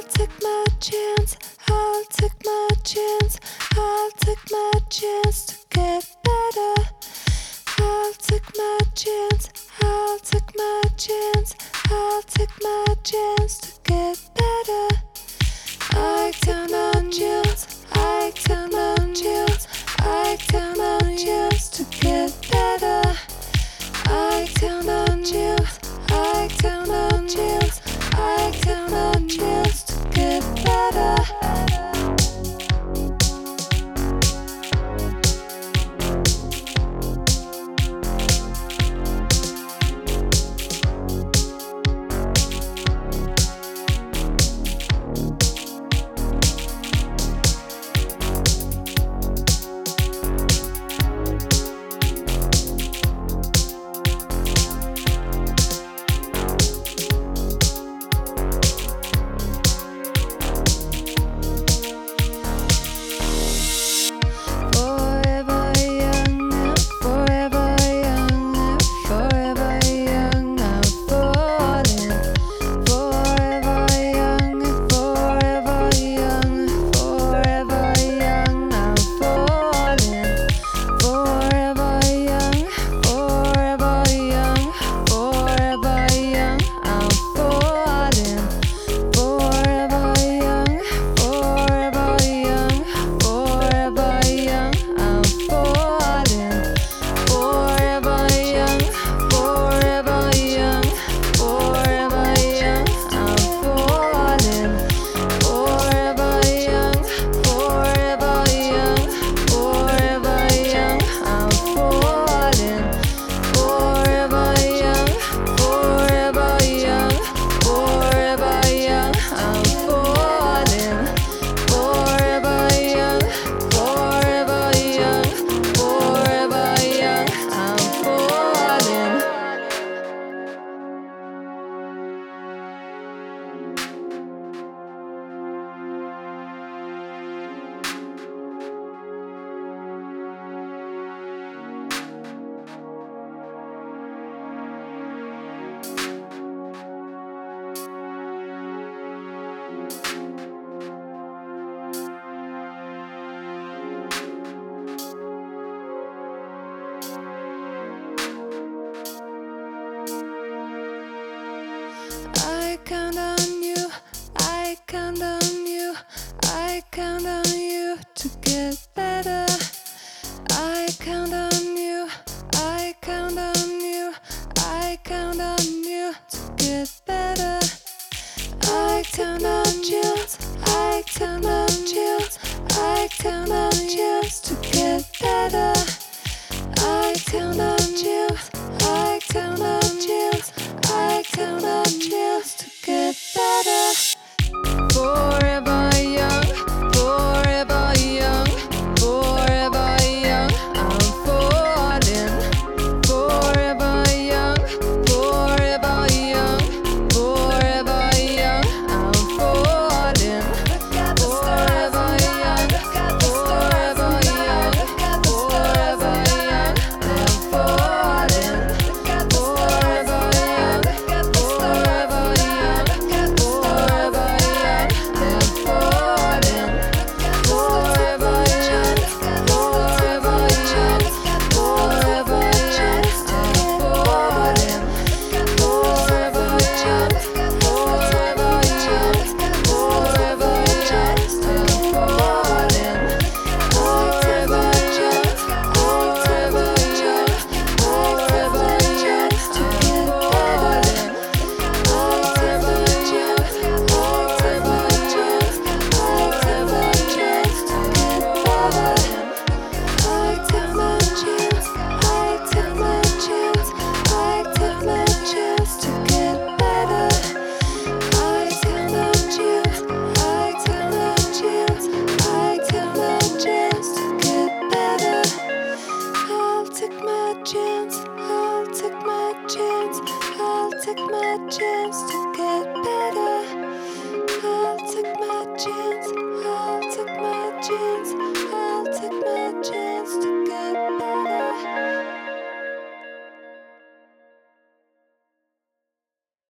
I'll take my chance, I'll take my chance, I'll take my chance to get better. I'll take my chance, I'll take my chance, I'll take my chance to get better. I count on chance. count on you, I count on you, I count on you to get better. I count on you, I count on you, I count on you to get better. I count on you, I count on you. took my chance to get